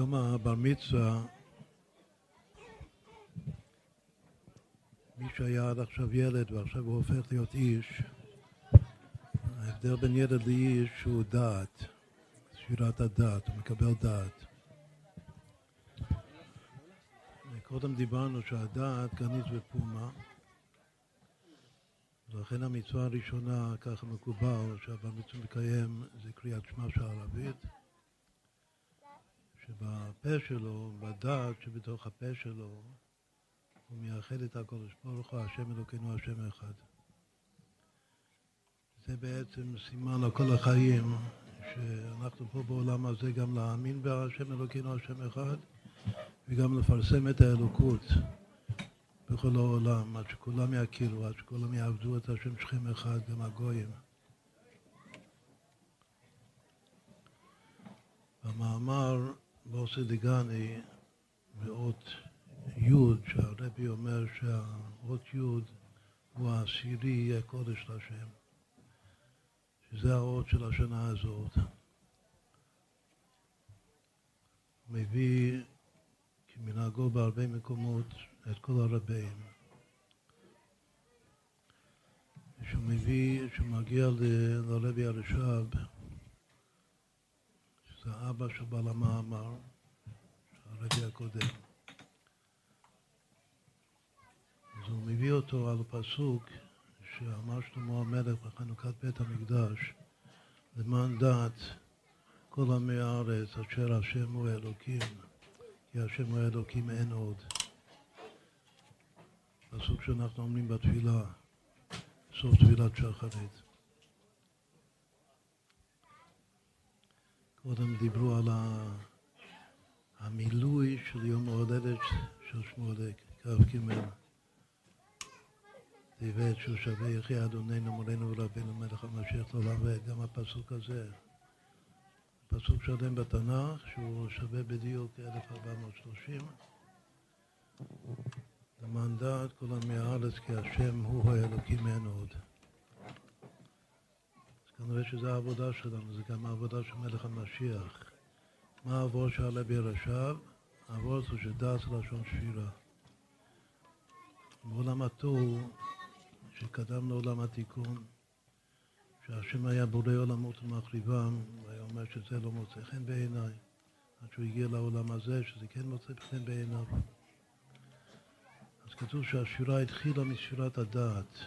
ביום הבר מצווה, מי שהיה עד עכשיו ילד ועכשיו הוא הופך להיות איש, ההבדל בין ילד לאיש הוא דעת, ספירת הדעת, הוא מקבל דעת. קודם דיברנו שהדעת גנית ופומה, ולכן המצווה הראשונה, ככה מקובל, שהבר מצווה מקיים, זה קריאת שמע של ערבית. שבפה שלו, בדעת שבתוך הפה שלו, הוא מייחד את הקודש ברוך הוא, השם אלוקינו, השם אחד. זה בעצם סימן לכל החיים, שאנחנו פה בעולם הזה גם להאמין בהשם אלוקינו, השם אחד, וגם לפרסם את האלוקות בכל העולם, עד שכולם יכירו, עד שכולם יעבדו את השם שכם אחד, גם הגויים. במאמר באוסי דגני באות י' שהרבי אומר שהאות י' הוא העשירי יהיה קודש להשם, שזה האות של השנה הזאת. מביא כמנהגו בהרבה מקומות את כל הרבים. כשהוא מביא, כשהוא מגיע לרבי הרש"ב, אבא של בעל המאמר, הרבי הקודם. אז הוא מביא אותו על פסוק שאמר שלמה המלך בחנוכת בית המקדש, למען דעת כל עמי הארץ אשר השם הוא אלוקים, כי השם הוא אלוקים אין עוד. פסוק שאנחנו אומרים בתפילה, סוף תפילת שחרית. קודם דיברו על המילוי של יום ההולדת של שמואלק, כ"ג. טבת שהוא שווה יחי אדוננו מולנו ורבינו מלך המשיח לעולם וגם הפסוק הזה, פסוק שלם בתנ"ך שהוא שווה בדיוק 1430 למען דעת כל עמי הארץ כי השם הוא האלוקים אין עוד. כנראה שזו העבודה שלנו, זה גם העבודה של מלך המשיח. מה העבור שעלה בירשיו? העבור זה שדעת לשון שבירה. בעולם התוהו, שקדם לעולם התיקון, שהשם היה בורא עולמות ומחריבם, והיה אומר שזה לא מוצא חן בעיניי, עד שהוא הגיע לעולם הזה, שזה כן מוצא חן בעיניו. אז כתוב שהשירה התחילה מספירת הדעת.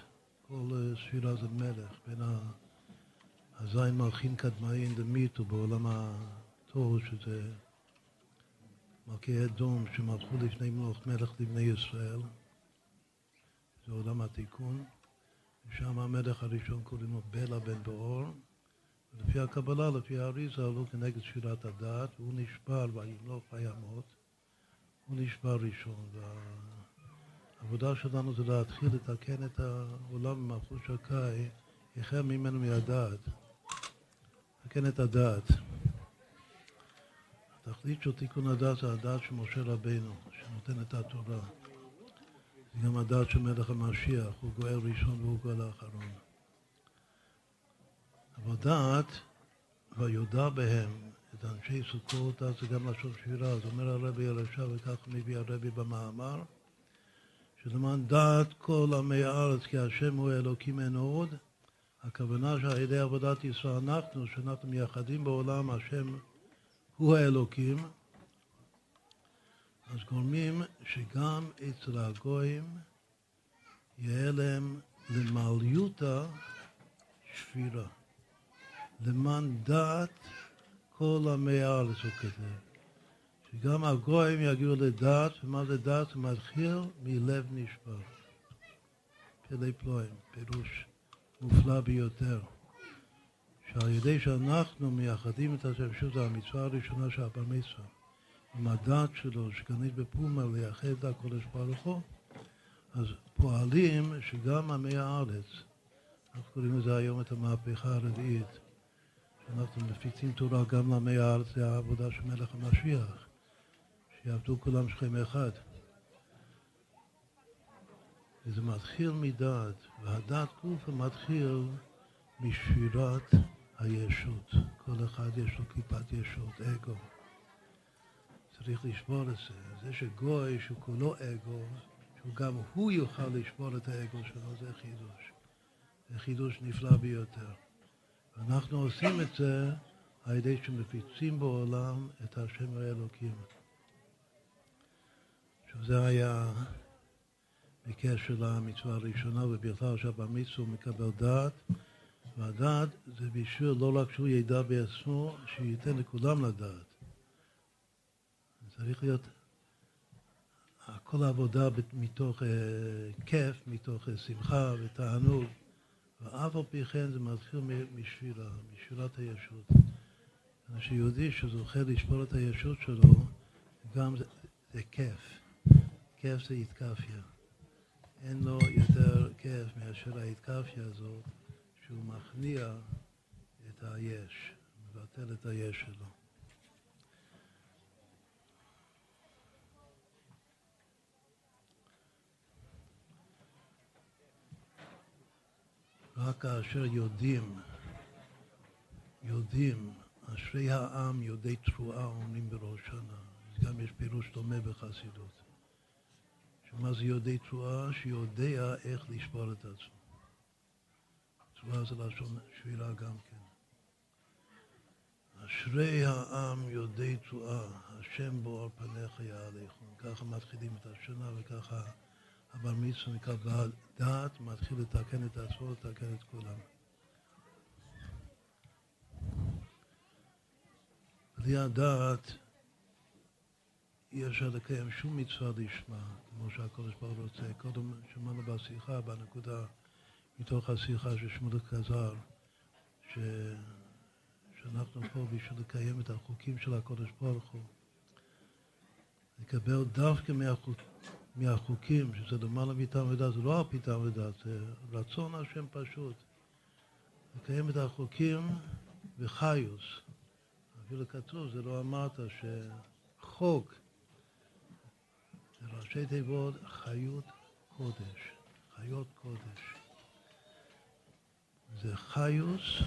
כל ספירה זה מלך, בין ה... הזין מלכין קדמאין דמיתו בעולם התור, שזה מלכי אדום שמלכו לפני מלוך מלך לבני ישראל, זה עולם התיקון, ושם המלך הראשון קוראים לו בלה בן באור, ולפי הקבלה, לפי האריזה, עלו כנגד שפירת הדעת, והוא נשבר וימלוך וימות, הוא נשבר ראשון. והעבודה שלנו זה להתחיל לתקן את העולם במלכות שקאי, יחל ממנו מהדעת. לתקן את הדעת. התכלית של תיקון הדעת זה הדעת של משה רבינו, שנותן את התורה. זה גם הדעת של מלך המשיח, הוא גואל ראשון והוא גואל האחרון. אבל דעת, ויודע בהם את אנשי סוכות, אז זה גם לשון שירה. אז אומר הרבי הרשע, וכך מביא הרבי במאמר, שלמען דעת כל עמי הארץ, כי השם הוא אלוקים אין עוד, הכוונה שעל ידי עבודת ישראל אנחנו, שאנחנו מייחדים בעולם, השם הוא האלוקים, אז גורמים שגם אצל הגויים יהיה להם למעליותה שפירה. למען דעת כל עמי הארץ, הוא כתב. שגם הגויים יגיעו לדעת, ומה זה דעת? מתחיל מלב נשבר. פלאי פלואים, פירוש. מופלא ביותר. שעל ידי שאנחנו מייחדים את השם, שוב, זו המצווה הראשונה של הבר מצווה, עם הדת שלו, שגנית בפומה, לייחד את הקודש ברוך הוא, אז פועלים שגם עמי הארץ, אנחנו קוראים לזה היום את המהפכה הרביעית, שאנחנו מפיצים תורה גם לעמי הארץ, זה העבודה של מלך המשיח, שיעבדו כולם שכם אחד. וזה מתחיל מדעת, והדעת גופה מתחיל משבירת הישות. כל אחד יש לו כיפת ישות, אגו. צריך לשבור את זה. זה שגוי שהוא כולו אגו, שהוא גם הוא יוכל לשבור את האגו שלו, זה חידוש. זה חידוש נפלא ביותר. ואנחנו עושים את זה על ידי שמפיצים בעולם את השם האלוקים. עכשיו זה היה בקשר למצווה הראשונה, ובכלל שהבמצווה מקבל דעת, והדעת זה בשביל לא רק שהוא ידע בעצמו, שייתן לכולם לדעת. צריך להיות כל העבודה מתוך uh, כיף, מתוך uh, שמחה ותענוג, ואף על פי כן זה מתחיל משבירה, משבילת הישות. שיהודי שזוכה לשבור את הישות שלו, גם זה, זה כיף. כיף זה התקפיה. אין לו יותר כיף מאשר ההתקפיה הזאת, שהוא מכניע את היש, מבטל את היש שלו. רק כאשר יודעים, יודעים, אשרי העם יודעי תרועה אומרים בראש שנה. גם יש פירוש דומה בחסידות. שמה זה יודעי תרועה? שיודע איך לשבור את עצמו. תרועה זה לשון שבירה גם כן. אשרי העם יודעי תרועה, השם בו על פניך יעליכם. ככה מתחילים את השנה וככה הבר מצווה נקרא דעת, מתחיל לתקן את עצמו, לתקן את כולם. בלי הדעת אי אפשר לקיים שום מצווה לשמה, כמו שהקדוש ברוך הוא רוצה. קודם שמענו בשיחה, בנקודה מתוך השיחה של שמואל קזר, ש... שאנחנו פה בשביל לקיים את החוקים של הקדוש ברוך הוא. לקבל דווקא מהחוק, מהחוקים, שזה למעלה מטעם ודעת, זה לא על פי ודעת, זה רצון השם פשוט. לקיים את החוקים בחיוס. אפילו כתוב, זה לא אמרת שחוק זה ראשי תיבות חיות קודש, חיות קודש. זה חיוס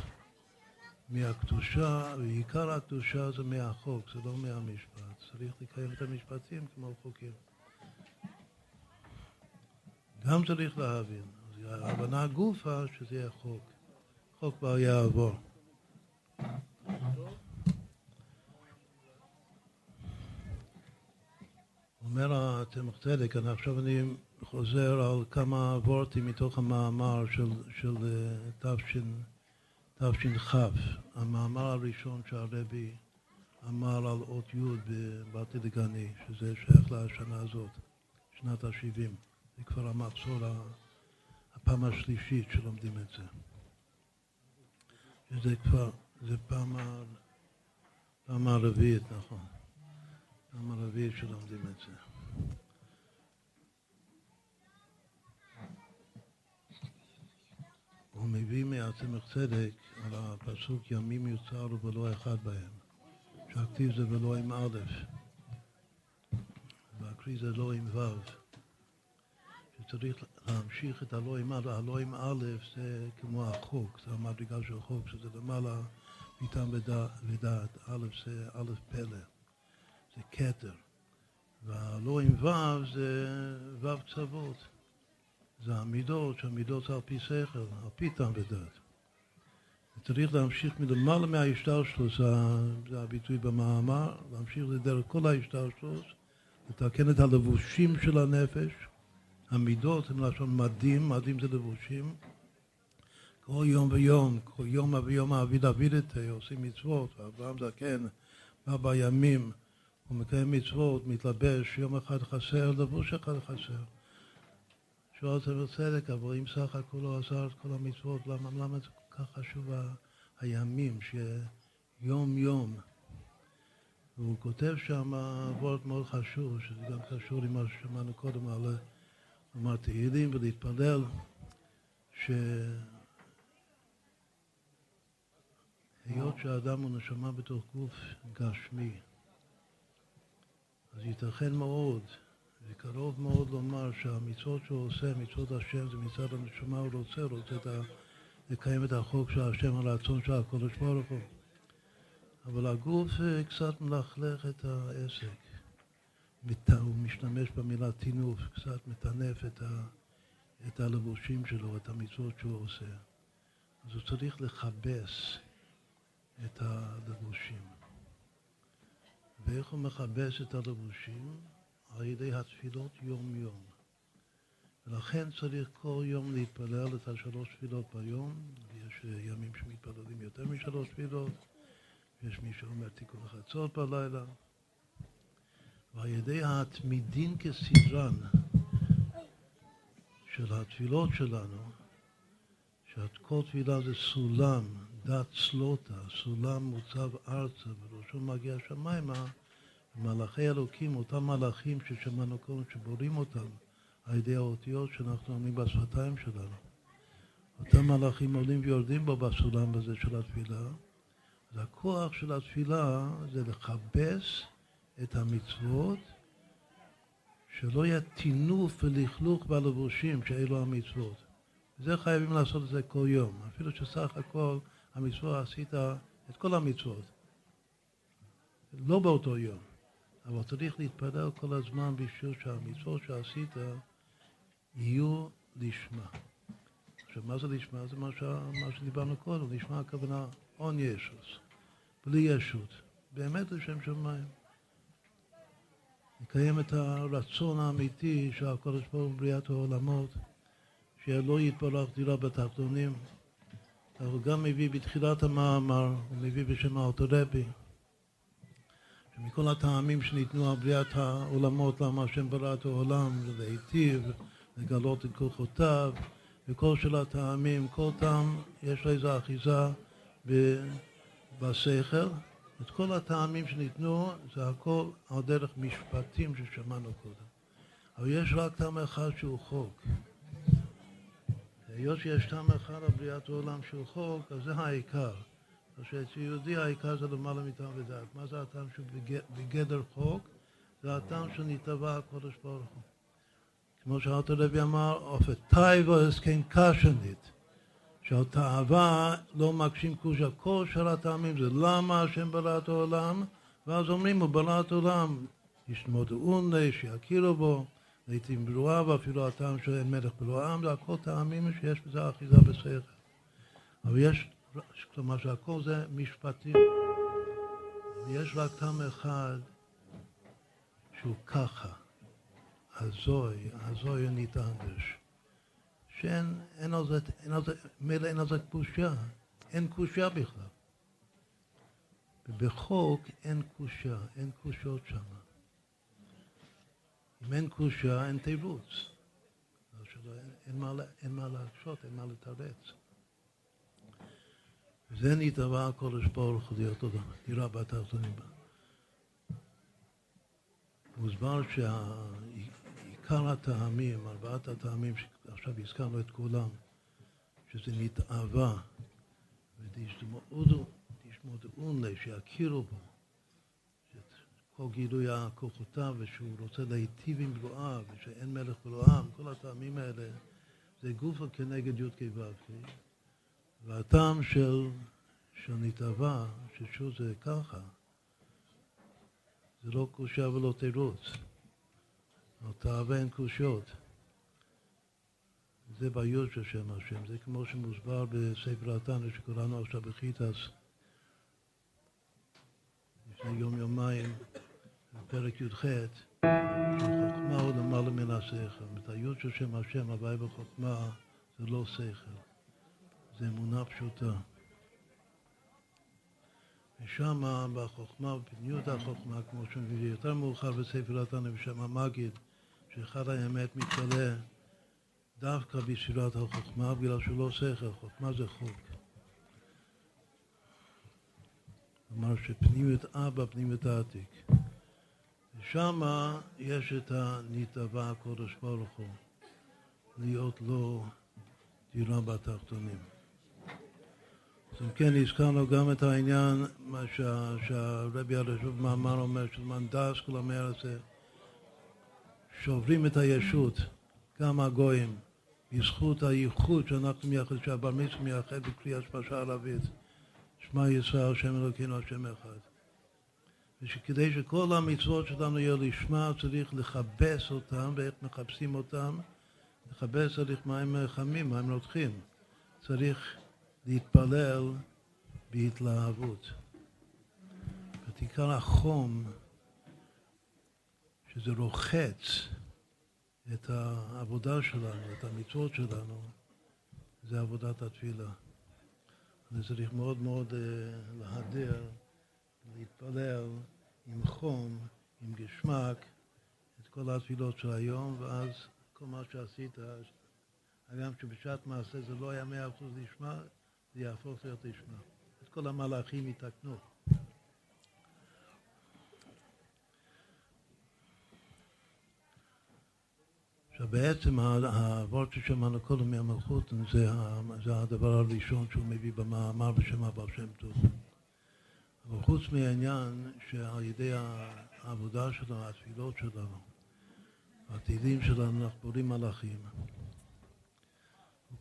מהקדושה, ועיקר הקדושה זה מהחוק, זה לא מהמשפט. צריך לקיים את המשפטים כמו חוקים. גם צריך להבין. ההבנה גופה שזה יהיה חוק. חוק כבר יעבור. אומר התמח צדק, עכשיו אני חוזר על כמה וורטים מתוך המאמר של, של אה, תש"כ, המאמר הראשון שהרבי אמר על אות י' בבתי דגני, שזה שייך לשנה הזאת, שנת ה-70. זה כבר המחזור, הפעם השלישית שלומדים את זה. שזה כבר, זה פעם, פעם הרביעית, נכון. פעם הרביעית שלומדים את זה. הוא מביא מעצמך צדק על הפסוק ימים יוצרו ולא אחד בהם. שהכתיב זה ולא עם א', והקריא זה לא עם ו'. שצריך להמשיך את הלא עם א', הלא עם א' זה כמו החוק, זה המדרגה של חוק, שזה למעלה מטעם ודעת, א' זה א' פלא, זה כתר, והלא עם ו' זה ו' צוות, זה המידות, שהמידות על פי שכל, על פי טעם ודעת. צריך להמשיך מלמעלה מההשתלשלות, זה הביטוי במאמר, להמשיך לדרך כל ההשתלשלות, לתקן את הלבושים של הנפש, המידות הם לשון מדים, מדים זה לבושים. כל יום ויום, כל יום ויום אביד אביד את עושים מצוות, ואברהם זקן בא בימים, הוא מקיים מצוות, מתלבש, יום אחד חסר, לבוש אחד חסר. שואל אותם בצדק, אבל אם סך הכל לא עזר את כל המצוות, למה, למה זה כל כך חשוב הימים, שיום יום. והוא כותב שם וורט מאוד חשוב, שזה גם קשור למה ששמענו קודם על לומר תהילים ולהתפלל, ש... היות שהאדם הוא נשמה בתוך גוף גשמי, אז ייתכן מאוד, וקרוב מאוד לומר שהמצוות שהוא עושה, מצוות השם, זה מצד הנשמה, הוא רוצה, רוצה את ה... לקיים את החוק של השם, הרצון של הקודש ברוך הוא. אבל הגוף אה, קצת מלכלך את העסק. הוא משתמש במילה טינוף, קצת מטנף את, ה, את הלבושים שלו, את המצוות שהוא עושה. אז הוא צריך לכבס את הלבושים. ואיך הוא מכבס את הלבושים? על ידי התפילות יום-יום. ולכן צריך כל יום להתפלל את השלוש תפילות ביום. יש ימים שמתפללים יותר משלוש תפילות, יש מי שאומר תיקון החצות בלילה. ועל ידי התמידין כסדרן של התפילות שלנו, שכל תפילה זה סולם, דת סלוטה, סולם מוצב ארצה וראשו מגיע שמיימה, מלאכי אלוקים, אותם מלאכים ששמענו קודם, שבורים אותם על ידי האותיות שאנחנו אומרים בשפתיים שלנו. אותם מלאכים עולים ויורדים בו בסולם הזה של התפילה. אז הכוח של התפילה זה לכבס את המצוות, שלא יהיה טינוף ולכלוך בלבושים שאלו המצוות. זה חייבים לעשות את זה כל יום, אפילו שסך הכל המצוות עשית את כל המצוות, לא באותו יום, אבל צריך להתפלל כל הזמן בשביל שהמצוות שעשית יהיו לשמה. עכשיו, מה זה לשמה? זה מה, ש... מה שדיברנו קודם, לשמה הכוונה און ישוס, בלי ישות, באמת לשם שמיים. לקיים את הרצון האמיתי של הקודש ברוך הוא בריאת העולמות, שלא יתברך דירה בתחתונים. הוא גם מביא בתחילת המאמר, הוא מביא בשם האוטורבי, שמכל הטעמים שניתנו על בריאת העולמות, למה השם ברא את העולם, להיטיב, לגלות את כוחותיו, וכל של הטעמים, כל טעם יש לו איזו אחיזה בשכל, את כל הטעמים שניתנו זה הכל על דרך משפטים ששמענו קודם. אבל יש רק טעם אחד שהוא חוק. היות שיש טעם אחד על בריאת העולם שהוא חוק, אז זה העיקר. שאצל יהודי העיקר זה למעלה מטעם ודעת. מה זה הטעם שהוא בגדר חוק? זה הטעם שנתבע הקודש ברוך הוא. כמו שאלתר לוי אמר, אופתייבו הסכם קשנית. שהתאווה לא מקשים קושה. כל שאר הטעמים זה למה השם ברא את העולם, ואז אומרים הוא ברא את העולם. ישמודעון לי, שיכירו בו, לעיתים ברואה, ואפילו הטעם של מלך ברועם, זה הכל טעמים שיש בזה אחיזה בשכל. אבל יש, כלומר שהכל זה משפטים. ויש רק טעם אחד שהוא ככה, הזוי, הזוי ניתנדש. שאין אין על זה, אין על זה, מילא אין על זה קושייה, אין קושייה בכלל. ובחוק אין קושייה, אין קושיות שם. אם אין קושייה, אין תירוץ. אין, אין, אין מה להקשות, אין מה לתרץ. וזה נתבע הקודש ברוך הוא להיות אותו דירה בתחתונים בה. מוסבר שעיקר הטעמים, ארבעת הטעמים עכשיו הזכרנו את כולם, שזה נתאווה, ותשמעון לי, שיכירו בו, כל גילוי הכוחותיו, ושהוא רוצה להיטיב עם ברואיו, ושאין מלך ברואיו, כל הטעמים האלה, זה גוף כנגד י"ק ו"ק, והטעם של, של ששוב זה ככה, זה לא קושייה ולא תירוץ. על תאווה אין קושיות. זה ביוד של שם השם, זה כמו שמוסבר בספר התנא שקראנו עכשיו בחיטס לפני יום יומיים, בפרק י"ח, שחוכמה הוא למעלה מן השכל. את היוד של שם השם, הוואי בחוכמה, זה לא שכל, זה אמונה פשוטה. ושם בחוכמה, בפניות החוכמה, כמו שמביא יותר מאוחר בספר התנא בשם המגיד, שאחד האמת מתגלה דווקא בספירת החוכמה, בגלל שהוא לא שכל, חוכמה זה חוק. כלומר שפנימיות אבא, פנימיות העתיק. ושם יש את הנתבע הקודש ברוך הוא, להיות לו דירה בתחתונים. אז אם כן, הזכרנו גם את העניין, מה שהרבי הרשוב מאמר אומר, שזמן דס כל המאה הזה, שוברים את הישות, גם הגויים, בזכות הייחוד שאנחנו מייחד, שהבר מצווה מייחד בקריאת שמע ערבית, שמע ישראל, השם אלוקינו, השם אחד. ושכדי שכל המצוות שלנו יהיו לשמה, צריך לכבס אותם, ואיך מכבסים אותם? לכבס צריך מים חמים, מים רותחים. צריך להתפלל בהתלהבות. ותיקר החום, שזה רוחץ את העבודה שלנו, את המצוות שלנו, זה עבודת התפילה. אני צריך מאוד מאוד אה, להדר, להתפלל עם חום, עם גשמק, את כל התפילות של היום, ואז כל מה שעשית, הגם שבשעת מעשה זה לא היה מאה אחוז לשמה, זה יהפוך להיות לשמה. אז כל המלאכים יתקנו. עכשיו בעצם הוורד ששמענו קודם מהמלכות זה, זה הדבר הראשון שהוא מביא במאמר בשם הבעל שם טוב. אבל חוץ מהעניין שעל ידי העבודה שלנו, התפילות שלנו, התהילים שלנו, אנחנו בונים מלאכים.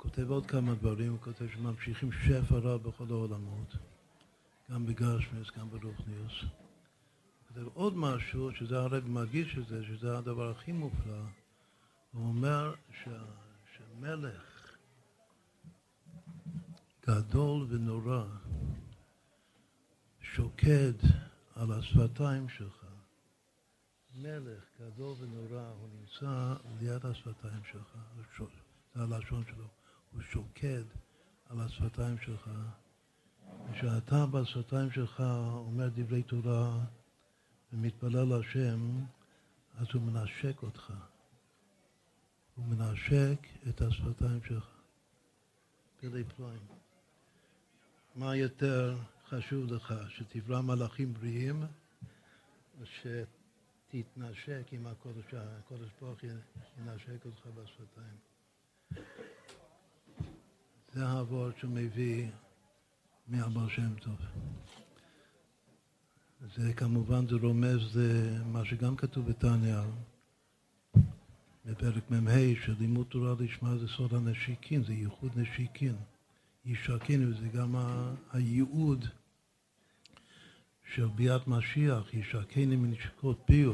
כותב עוד כמה דברים, הוא כותב שממשיכים שפע רב בכל העולמות, גם בגשמיוס, גם ברוכניוס. הוא כותב עוד משהו, שזה הרב מדגיש את זה, שזה הדבר הכי מופלא. הוא אומר ש... שמלך גדול ונורא שוקד על השפתיים שלך. מלך גדול ונורא, הוא נמצא ליד השפתיים שלך, זה הלשון שלו. הוא שוקד על השפתיים שלך. כשאתה בשפתיים שלך אומר דברי תורה ומתפלל להשם, אז הוא מנשק אותך. הוא מנשק את השפתיים שלך. פלאי פלאים. מה יותר חשוב לך, שתברא מלאכים בריאים, או שתתנשק עם הקודש, הקודש ברוך ינשק אותך בשפתיים. זה העבוד שמביא מהבר שם טוב. זה כמובן, זה רומז למה שגם כתוב בתניא, בפרק מ"ה, שלימוד תורה לשמה זה סוד הנשיקין, זה ייחוד נשיקין. ישקין, וזה גם הייעוד של ביאת משיח, ישקני מנשקות פיו,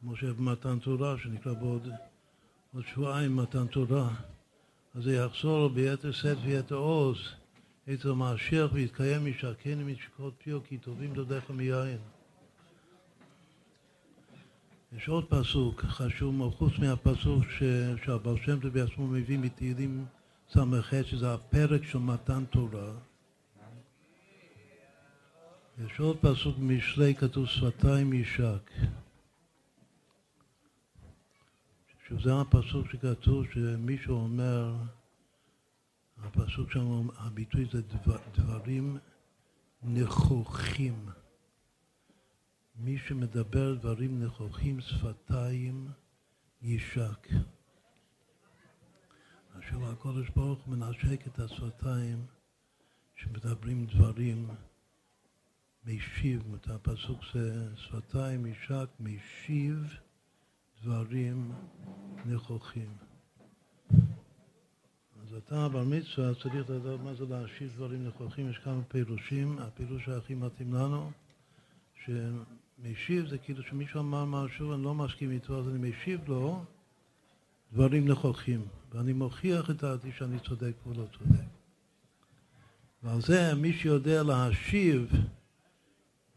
כמו שבמתן תורה, שנקרא בעוד עוד שבועיים מתן תורה. אז זה יחזור ביתר שאת ויתר עוז אצל משיח ויתקיים ישקני מנשקות פיו, כי טובים דודיך מיין. יש עוד פסוק חשוב, חוץ מהפסוק שהבר שם טוב בעצמו מביא מתהילים ס"ח, שזה הפרק של מתן תורה. יש עוד פסוק במשלי כתוב שפתיים יישק. שזה הפסוק שכתוב שמישהו אומר, הפסוק שם, הביטוי זה דבר, דברים נכוחים. מי שמדבר דברים נכוחים שפתיים יישק. עכשיו הקודש ברוך הוא מנשק את השפתיים שמדברים דברים משיב, את הפסוק זה שפתיים יישק משיב דברים נכוחים. אז אתה בר מצווה צריך לדעת מה זה להשיב דברים נכוחים, יש כמה פירושים, הפירוש שהכי מתאים לנו, שמשיב זה כאילו שמישהו אמר משהו, אני לא מסכים איתו, אז אני משיב לו דברים נכוחים, ואני מוכיח את דעתי שאני צודק והוא לא צודק. ועל זה מי שיודע להשיב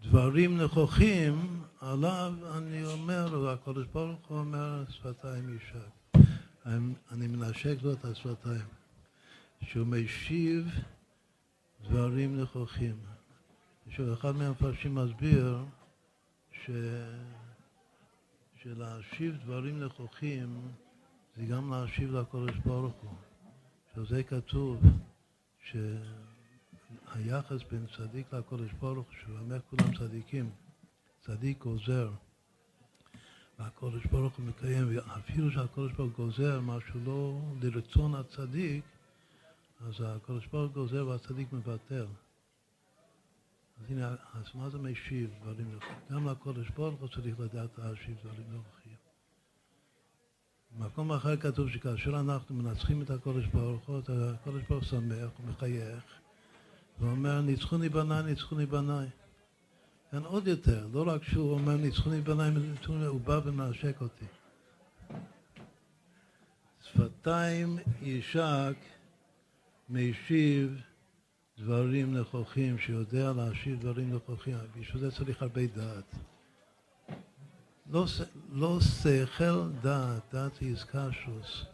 דברים נכוחים, עליו אני אומר, והקדוש ברוך הוא אומר, שפתיים יישק. אני מנשק לו את השפתיים. שהוא משיב דברים נכוחים. אחד מהמפרשים מסביר ש... שלהשיב דברים נכוחים זה גם להשיב לקודש ברוך הוא. שזה כתוב שהיחס בין צדיק לקודש ברוך הוא, אומר כולם צדיקים, צדיק עוזר, והקודש ברוך הוא מקיים, ואפילו שהקודש ברוך הוא גוזר משהו לא לרצון הצדיק, אז הקדוש ברוך הוא גוזר והצדיק מבטל. אז הנה, אז מה זה משיב דברים נכוחים? גם לקודש ברוך הוא צריך לדעת להשיב דברים נכוחים. במקום אחר כתוב שכאשר אנחנו מנצחים את הקודש ברוך הוא, הקודש ברוך הוא שמח ומחייך ואומר ניצחוני בניי, ניצחוני בניי. כאן עוד יותר, לא רק שהוא אומר ניצחוני בניי, הוא בא ומנשק אותי. שפתיים יישק משיב דברים נכוחים, שיודע להשיב דברים נכוחים, בשביל זה צריך הרבה דעת. לא, לא שכל דעת, דעת זה איסקשוס.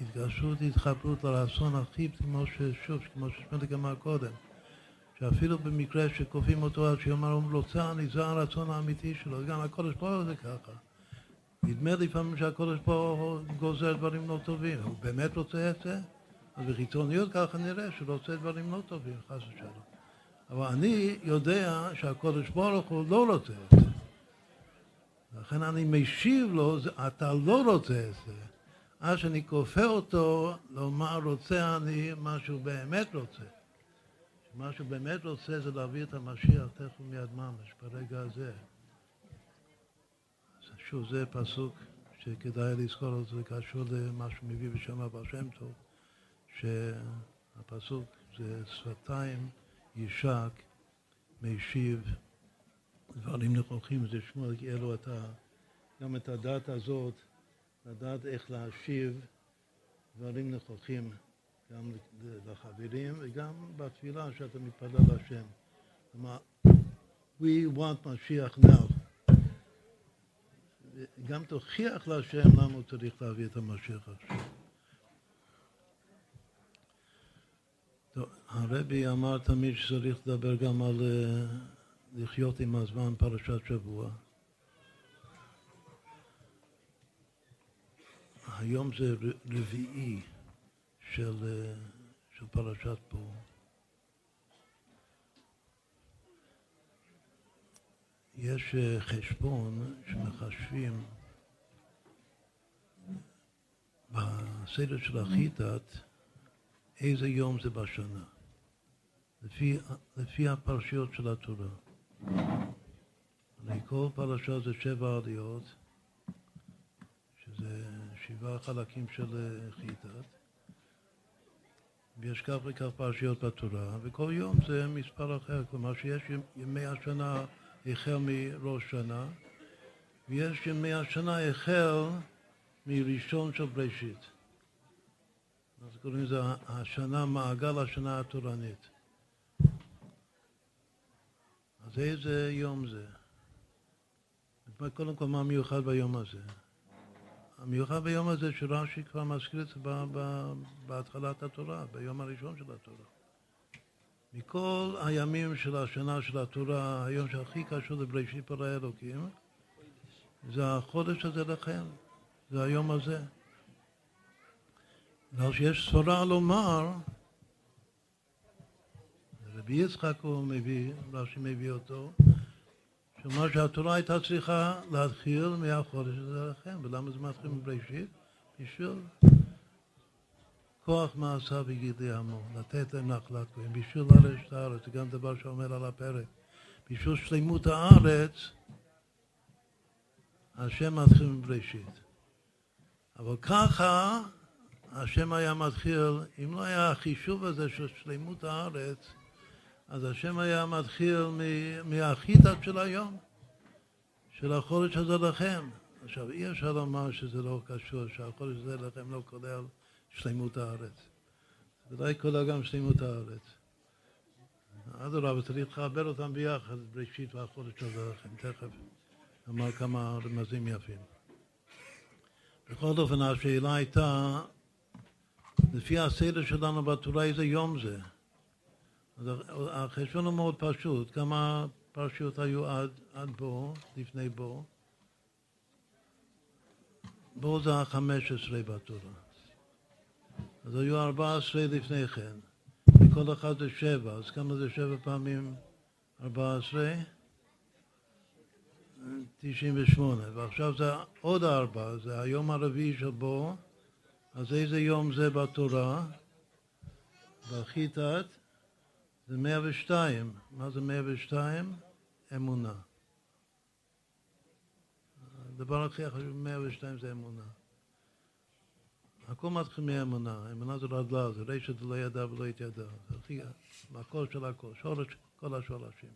התקשרות, התחברות לרצון הכי, כמו ששוב, כמו ששמעתי גם קודם, שאפילו במקרה שכופים אותו עד שיאמר הוא רוצה אני, זה הרצון האמיתי שלו, גם הקודש ברוך זה ככה. נדמה לפעמים שהקודש ברוך הוא גוזר דברים לא טובים, הוא באמת רוצה את זה? אז בחיצוניות ככה נראה שהוא רוצה דברים לא טובים, חס ושלום. אבל אני יודע שהקודש ברוך הוא לא רוצה את זה. לכן אני משיב לו, אתה לא רוצה את זה. אז שאני כופה אותו לומר רוצה אני מה שהוא באמת רוצה. מה שהוא באמת רוצה זה להביא את המשיח תכף מיד ממש, ברגע הזה. שוב, זה פסוק שכדאי לזכור אותו, זה קשור למה שהוא מביא בשם אבא שם טוב. שהפסוק זה שפתיים יישק משיב דברים נכוחים, זה שמואל, יהיה לו את ה, גם את הדת הזאת, לדעת איך להשיב דברים נכוחים גם לחברים וגם בתפילה שאתה מתפלל להשם. כלומר, we want משיח now. גם תוכיח להשם למה הוא צריך להביא את המשיח עכשיו. הרבי אמר תמיד שצריך לדבר גם על uh, לחיות עם הזמן פרשת שבוע. היום זה רביעי של, uh, של פרשת פה. יש uh, חשבון שמחשבים בסדר של החיטת איזה יום זה בשנה, לפי, לפי הפרשיות של התורה. כל פרשה זה שבע עליות, שזה שבעה חלקים של אה, חיטת, ויש כך וכך פרשיות בתורה, וכל יום זה מספר אחר, כלומר שיש ימי השנה החל מראש שנה, ויש ימי השנה החל מראשון של בראשית. אז קוראים לזה השנה, מעגל השנה התורנית. אז איזה יום זה? קודם כל, מה מיוחד ביום הזה? המיוחד ביום הזה שרש"י כבר מזכיר את זה בהתחלת התורה, ביום הראשון של התורה. מכל הימים של השנה של התורה, היום שהכי קשור לבראשית פרעי אלוקים, זה החודש הזה לכם, זה היום הזה. בגלל שיש סברה לומר, רבי יצחק הוא מביא, רש"י מביא אותו, שאומר שהתורה הייתה צריכה להתחיל מהחודש הזה לכם, ולמה זה מתחיל מבראשית? בשביל כוח מעשה בגידי עמו, לתת להם נחלת כהן, בשביל לרשת הארץ, זה גם דבר שעומד על הפרק. בשביל שלמות הארץ, השם מתחיל מבראשית. אבל ככה השם היה מתחיל, אם לא היה החישוב הזה של שלמות הארץ, אז השם היה מתחיל מהחיטת של היום, של החודש הזה לכם. עכשיו, אי אפשר לומר שזה לא קשור, שהחודש הזה לכם לא כולל שלמות הארץ. ודאי כולל גם שלמות הארץ. אדרבה, צריך לחבר אותם ביחד, בראשית והחודש הזה לכם, תכף נאמר כמה רמזים יפים. בכל אופן, השאלה הייתה לפי הסדר שלנו בתורה איזה יום זה. אז החשבון הוא מאוד פשוט, כמה פרשיות היו עד, עד בו, לפני בו? בו זה החמש עשרה בתורה. אז היו ארבע עשרה לפני כן, וכל אחד זה שבע, אז כמה זה שבע פעמים ארבע עשרה? תשעים ושמונה, ועכשיו זה עוד ארבע, זה היום הרביעי של בו, אז איזה יום זה בתורה? בחיטת זה 102. מה זה 102? אמונה. הדבר הכי חשוב ב-102 זה אמונה. הכל מתחיל מאמונה, אמונה זה רדלה, זה רשת לא ידע ולא התיידע, זה הכי, הכל של הכל, שורש כל השורשים.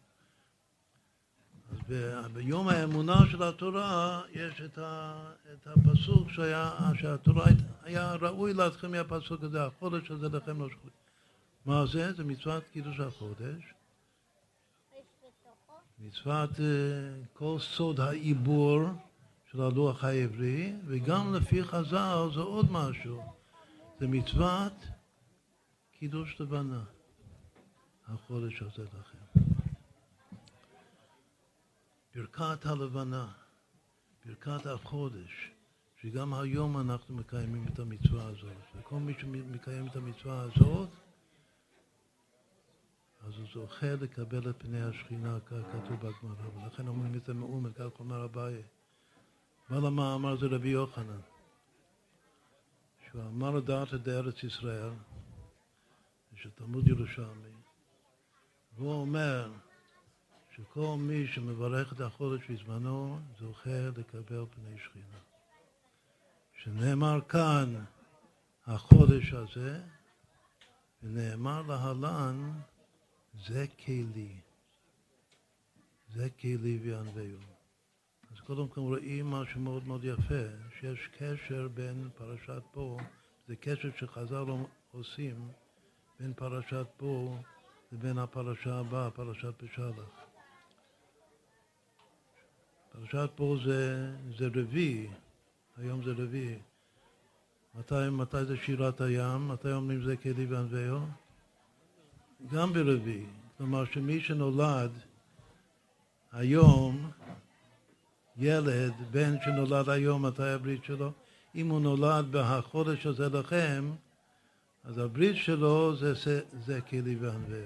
אז ב, ביום האמונה של התורה יש את, ה, את הפסוק שהיה, שהתורה היה ראוי להתחיל מהפסוק הזה, החודש הזה לכם לא שכחו. מה זה? זה מצוות קידוש החודש. מצוות אה, כל סוד העיבור של הלוח העברי, וגם לפי חז"ל זה עוד משהו. זה מצוות קידוש לבנה, החודש הזה לכם. ברכת הלבנה, ברכת החודש, שגם היום אנחנו מקיימים את המצווה הזאת. וכל מי שמקיים את המצווה הזאת, אז הוא זוכה לקבל את פני השכינה, כך כתוב בגמרא, ולכן אומרים את זה מאומן, כך אומר אביי. בעל המאמר זה רבי יוחנן, שהוא אמר לדעת את ארץ ישראל, יש תלמוד ירושלמי, והוא אומר שכל מי שמברך את החודש בזמנו זוכה לקבל פני שכינה. שנאמר כאן החודש הזה, ונאמר להלן זה כלי, זה כלי וענווהו. אז קודם כל רואים משהו מאוד מאוד יפה, שיש קשר בין פרשת פה, זה קשר שחז"ל עושים בין פרשת פה לבין הפרשה הבאה, פרשת בשלח. פרשת פה זה, זה רביעי, היום זה רביעי. מתי, מתי זה שירת הים? מתי אומרים זה כלי וענווהו? גם ברביעי. כלומר שמי שנולד היום, ילד, בן שנולד היום, מתי הברית שלו? אם הוא נולד בחודש הזה לכם, אז הברית שלו זה, זה, זה כלי וענווה,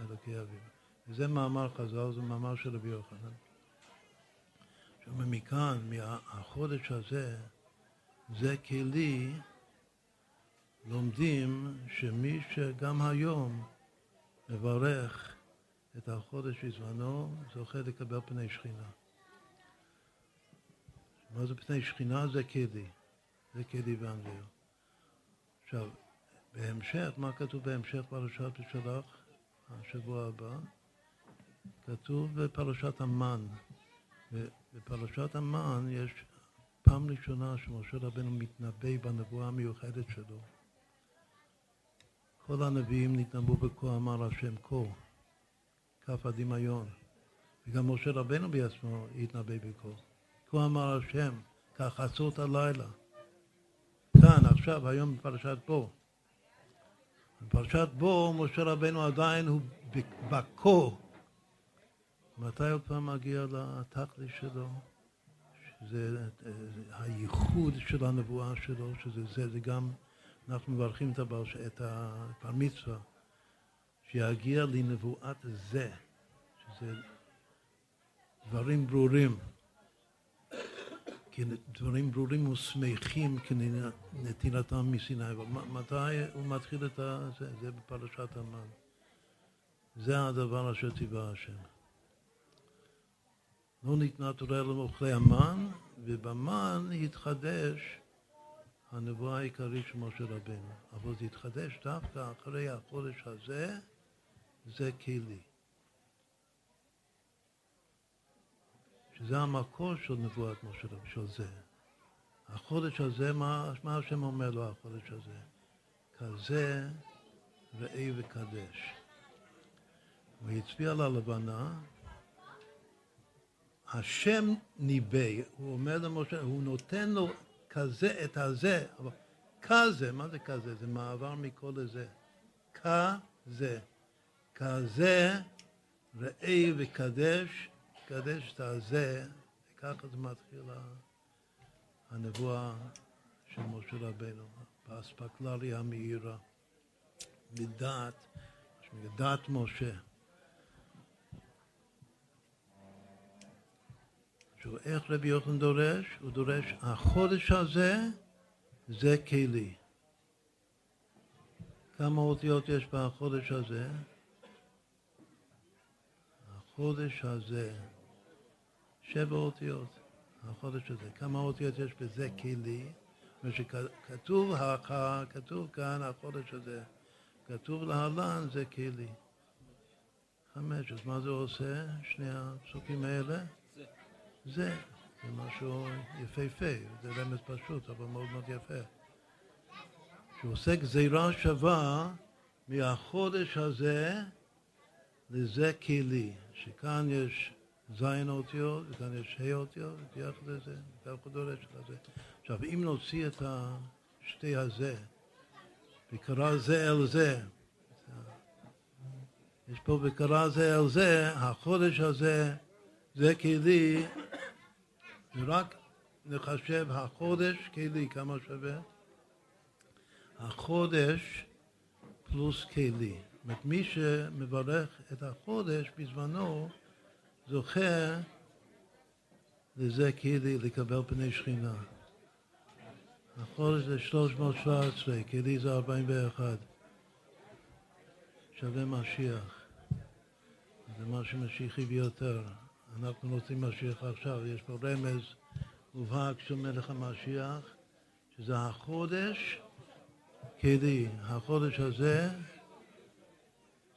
אלוקי אביו. וזה מאמר חז"ל, זה מאמר של רבי יוחנן. שאומר מכאן, מהחודש הזה, זה כלי, לומדים שמי שגם היום מברך את החודש בזמנו, זוכה לקבל פני שכינה. מה זה פני שכינה? זה כלי. זה כלי ואנביר. עכשיו, בהמשך, מה כתוב בהמשך פרשת בשלח, השבוע הבא? כתוב בפרשת המן. בפרשת המן יש פעם ראשונה שמשה רבנו מתנבא בנבואה המיוחדת שלו. כל הנביאים נתנבאו בכה אמר השם כה, כף הדמיון. וגם משה רבנו בעצמו התנבא בכה. כה אמר השם, כך עצות הלילה. כאן, עכשיו, היום בפרשת בו. בפרשת בו, משה רבנו עדיין הוא בכה. מתי עוד פעם מגיע לתכלי שלו? שזה הייחוד של הנבואה שלו, שזה זה, זה גם אנחנו מברכים את הבר, את הבר מצווה, שיגיע לנבואת זה, שזה דברים ברורים, דברים ברורים ושמחים כנתינתם מסיני. מתי הוא מתחיל את זה? זה בפרשת המן. זה הדבר אשר ציווה השם. לא ניתנה תורה למוכרי המן, ובמן התחדש הנבואה העיקרית של משה רבנו. אבל זה התחדש דווקא אחרי החודש הזה, זה כלי. שזה המקור של נבואת משה רבנו, של זה. החודש הזה, מה, מה השם אומר לו החודש הזה? כזה ראה וקדש. הוא הצביע על הלבנה, השם ניבא, הוא אומר למשה, הוא נותן לו כזה, את הזה, אבל כזה, מה זה כזה? זה מעבר מכל לזה. כזה. כזה, ראה וקדש, קדש את הזה, וככה זה מתחיל הנבואה של משה רבנו, באספקלריה המאירה, מדעת, מדעת משה. עכשיו, איך רבי יוחנן דורש? הוא דורש, החודש הזה זה כלי. כמה אותיות יש בחודש הזה? החודש הזה, שבע אותיות, החודש הזה. כמה אותיות יש בזה כלי? שכתוב, כתוב כאן החודש הזה, כתוב להלן זה כלי. חמש, אז מה זה עושה, שני הפסוקים האלה? זה. זה, משהו יפהפה, זה רמז פשוט, אבל מאוד מאוד יפה. שהוא עושה גזירה שווה מהחודש הזה לזה כלי, שכאן יש זין אותיות, וכאן יש ה' אותיות, ויחד לזה, ויחד דורש לזה. עכשיו, אם נוציא את השתי הזה, וקרא זה אל זה, יש פה וקרא זה אל זה, החודש הזה, זה כלי, ורק נחשב החודש כלי, כמה שווה? החודש פלוס כלי. זאת אומרת, מי שמברך את החודש בזמנו, זוכה לזה כלי לקבל פני שכינה. החודש זה 317, כלי זה 41. שווה משיח. זה משהו משיחי ביותר. אנחנו רוצים משיח עכשיו, יש פה רמז מובהק של מלך המשיח, שזה החודש כלי. החודש הזה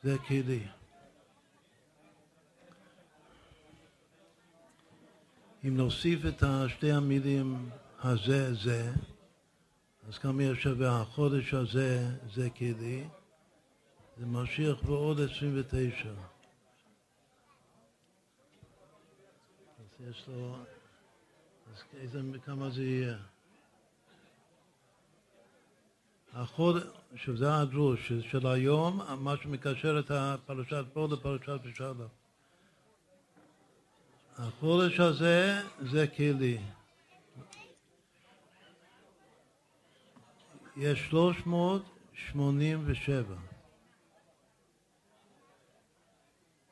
זה כלי. אם נוסיף את שתי המילים הזה, זה, אז כמה יש שווה החודש הזה, זה כלי, זה משיח בעוד 29. אז יש לו, אז איזה, כמה זה יהיה? החוד, שזה הדרוש של היום, מה שמקשר את הפרשת פה לפרשת בשלום. החודש הזה זה כלי. יש 387.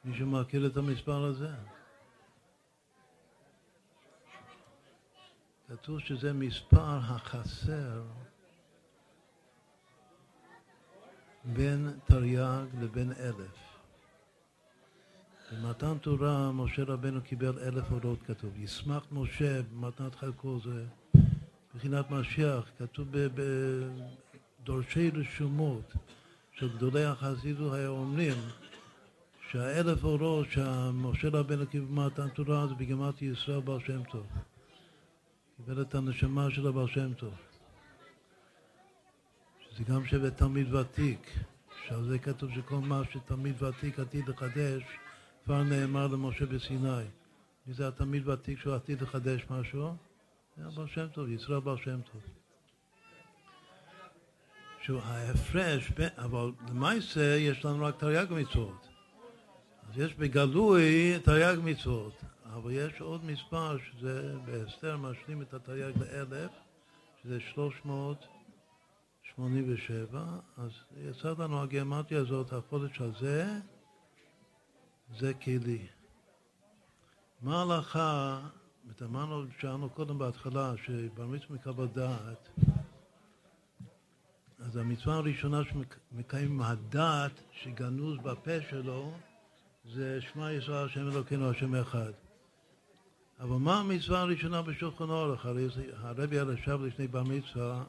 מישהו מכיר את המספר הזה? כתוב שזה מספר החסר בין תרי"ג לבין אלף. במתן תורה משה רבנו קיבל אלף אורות כתוב. ישמח משה במתנת חלקו זה מבחינת משיח, כתוב בדורשי רשומות של גדולי החסידות אומרים שהאלף אורות שמשה רבנו קיבל במתן תורה זה בגמת ישראל בר שם טוב. קיבל את הנשמה של הבר שם טוב. שזה גם שווה תלמיד ותיק, שעל זה כתוב שכל מה שתלמיד ותיק עתיד לחדש כבר נאמר למשה בסיני. מי זה התלמיד ותיק שהוא עתיד לחדש משהו? זה הבר שם טוב, ישראל בר שם טוב. שהוא ההפרש, אבל למעשה יש לנו רק תרי"ג מצוות. אז יש בגלוי תרי"ג מצוות, אבל יש עוד מספר שזה בהסתר משלים את התרי"ג לאלף, שזה 387, אז יצא לנו הגיאומטיה הזאת, החודש הזה, זה כלי. מה ההלכה, אמרנו, שאלנו קודם בהתחלה, שבר מצווה מקבל דעת, אז המצווה הראשונה שמקיים הדעת שגנוז בפה שלו זה שמע ישראל השם אלוקינו השם אחד. אבל מה המצווה הראשונה בשולחן אורך? הרי הרבי ישב לפני בר מצווה,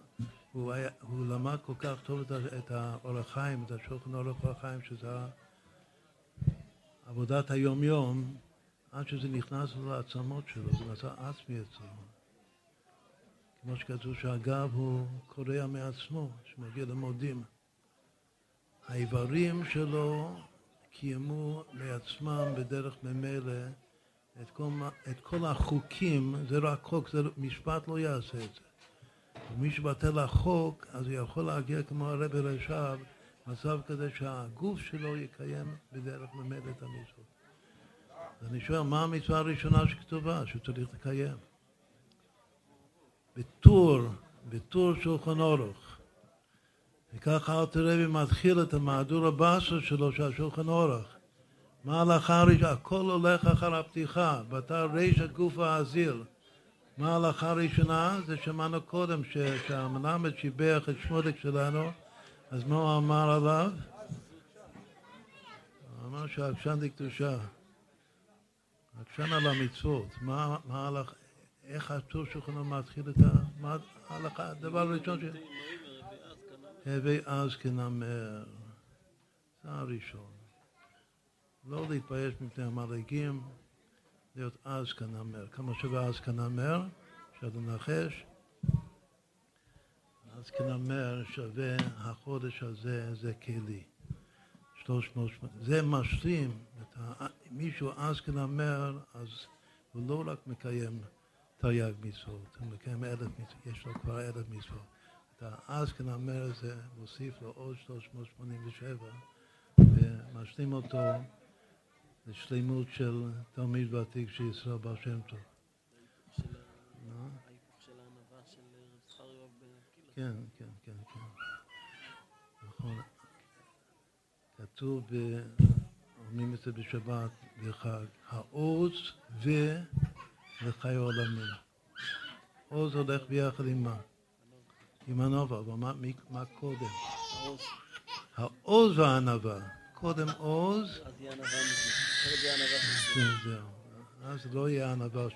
הוא, הוא למד כל כך טוב את האורח חיים, את השולחן אורך אורח חיים, שזה עבודת היום-יום, עד שזה נכנס לעצמות שלו, זה נעשה עצמי אצלו. כמו שכתוב שהגב הוא קורע מעצמו, שמגיע למודים. האיברים שלו קיימו לעצמם בדרך ממילא את כל, את כל החוקים, זה רק חוק, זה משפט לא יעשה את זה. ומי שבטל החוק, אז הוא יכול להגיע כמו הרבי רש"ב מצב כזה שהגוף שלו יקיים בדרך ממילא את המצוות. אז אני שואל, מה המצווה הראשונה שכתובה, שהוא צריך לקיים? בטור, בטור שולחן אורוך. וככה אל תראה רבי מתחיל את המהדור הבאסר שלו של השולחן אורוך. מה ההלכה הראשונה? הכל הולך אחר הפתיחה, בתר רישא גוף האזיל. מה ההלכה הראשונה? זה שמענו קודם, שהמנמד שיבח את שמודק שלנו אז מה הוא אמר עליו? הוא אמר שעקשן דקדושה. עקשן על המצוות. מה, מה הלך, איך הטור שלכם מתחיל את ה... מה ההלכה? הדבר הראשון ש... הווי אז כנמר. זה הראשון. לא להתבייש מפני המלאגים, להיות אז כנמר. כמה שווה אז כנמר? אפשר לנחש. אז כנמר שווה החודש הזה, זה כלי. 300, זה משלים, מישהו אז כנמר, אז הוא לא רק מקיים תרי"ג מצוות, הוא מקיים אלף מצוות, יש לו כבר אלף מצוות. את האז כנמר הזה מוסיף לו עוד 387 ומשלים אותו לשלימות של תלמיד ותיק של ישראל בר שם טוב. כן, כן, כן, כן. נכון. כתוב, אומרים את זה בשבת, בחג, העוז ולחיי עולמים. עוז הולך ביחד עם מה? עם הנובה, אבל מה, מה קודם? העוז והענווה. קודם עוז. אז יהיה ענווה לא יהיה ענווה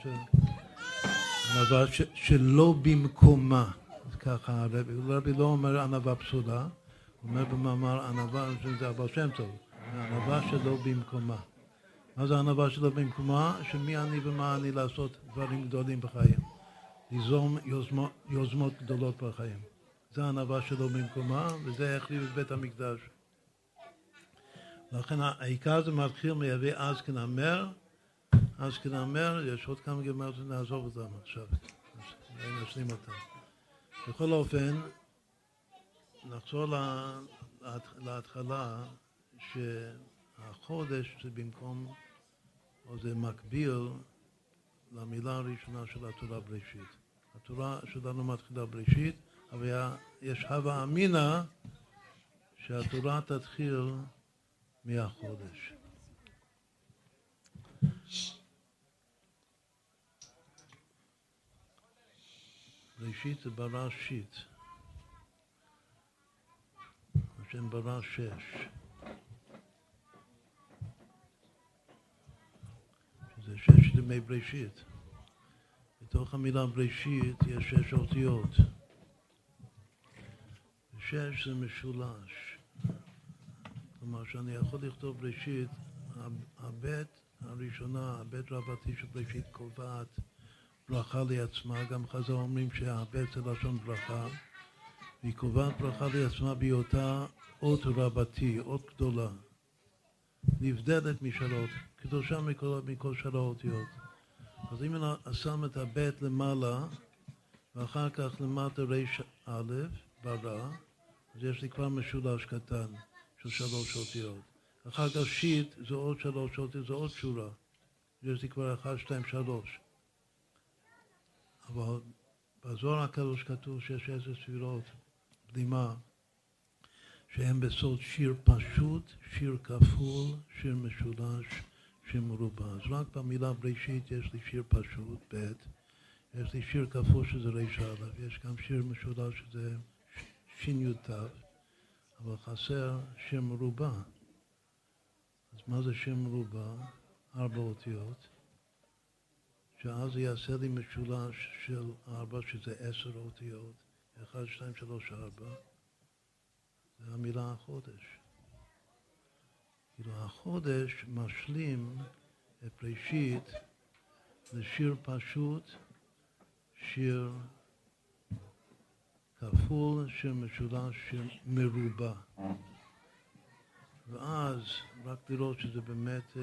שלא במקומה. ככה הרבי, הרבי לא אומר ענווה פסולה, הוא אומר במאמר ענווה שזה הבעל שם טוב, ענווה שלא במקומה. מה זה ענווה שלא במקומה? שמי אני ומה אני לעשות דברים גדולים בחיים. ליזום יוזמות, יוזמות גדולות בחיים. זה הענווה שלו במקומה, וזה החליף את בית המקדש. לכן העיקר זה מתחיל מיביא אז כנמר, אז כנמר, יש עוד כמה גמרות שנעזוב אותם עכשיו, נשלים אותם. בכל אופן, נחזור להתחלה, שהחודש זה במקום, או זה מקביל למילה הראשונה של התורה בראשית. התורה שלנו מתחילה בראשית, אבל יש הווה אמינא שהתורה תתחיל מהחודש. ראשית זה ברא שיט. השם ברא שש. שזה שש ימי בראשית. בתוך המילה בראשית יש שש אותיות. ושש זה משולש. כלומר שאני יכול לכתוב בראשית, הבית הראשונה, הבית רבתי של בראשית קובעת ברכה לעצמה, גם חז"ל אומרים שהבית זה לשון ברכה, והיא קובעת ברכה לעצמה בהיותה אות רבתי, אות גדולה, נבדלת משאלות, קדושה מכל, מכל שאר האותיות. אז אם אני שם את הבית למעלה, ואחר כך למטה ר"א, ברא, אז יש לי כבר משולש קטן של שלוש אותיות. אחר כך שיט זה עוד שלוש אותיות, זה עוד שורה. יש לי כבר אחת, שתיים, שלוש. אבל בזוהר הקדוש כתוב שיש עשר ספירות, בלימה, שהם בסוד שיר פשוט, שיר כפול, שיר משולש, שיר מרובע. אז רק במילה בראשית יש לי שיר פשוט, ב', יש לי שיר כפול שזה ר"א, יש גם שיר משולש שזה שי"ת, אבל חסר שיר מרובע. אז מה זה שיר מרובע? ארבע אותיות. שאז זה יעשה לי משולש של ארבע, שזה עשר אותיות, אחד, שתיים, שלוש, ארבע, זה המילה החודש. כאילו החודש משלים את ראשית לשיר פשוט, שיר כפול, שיר משולש, שיר מרובע. ואז רק לראות שזה באמת אה,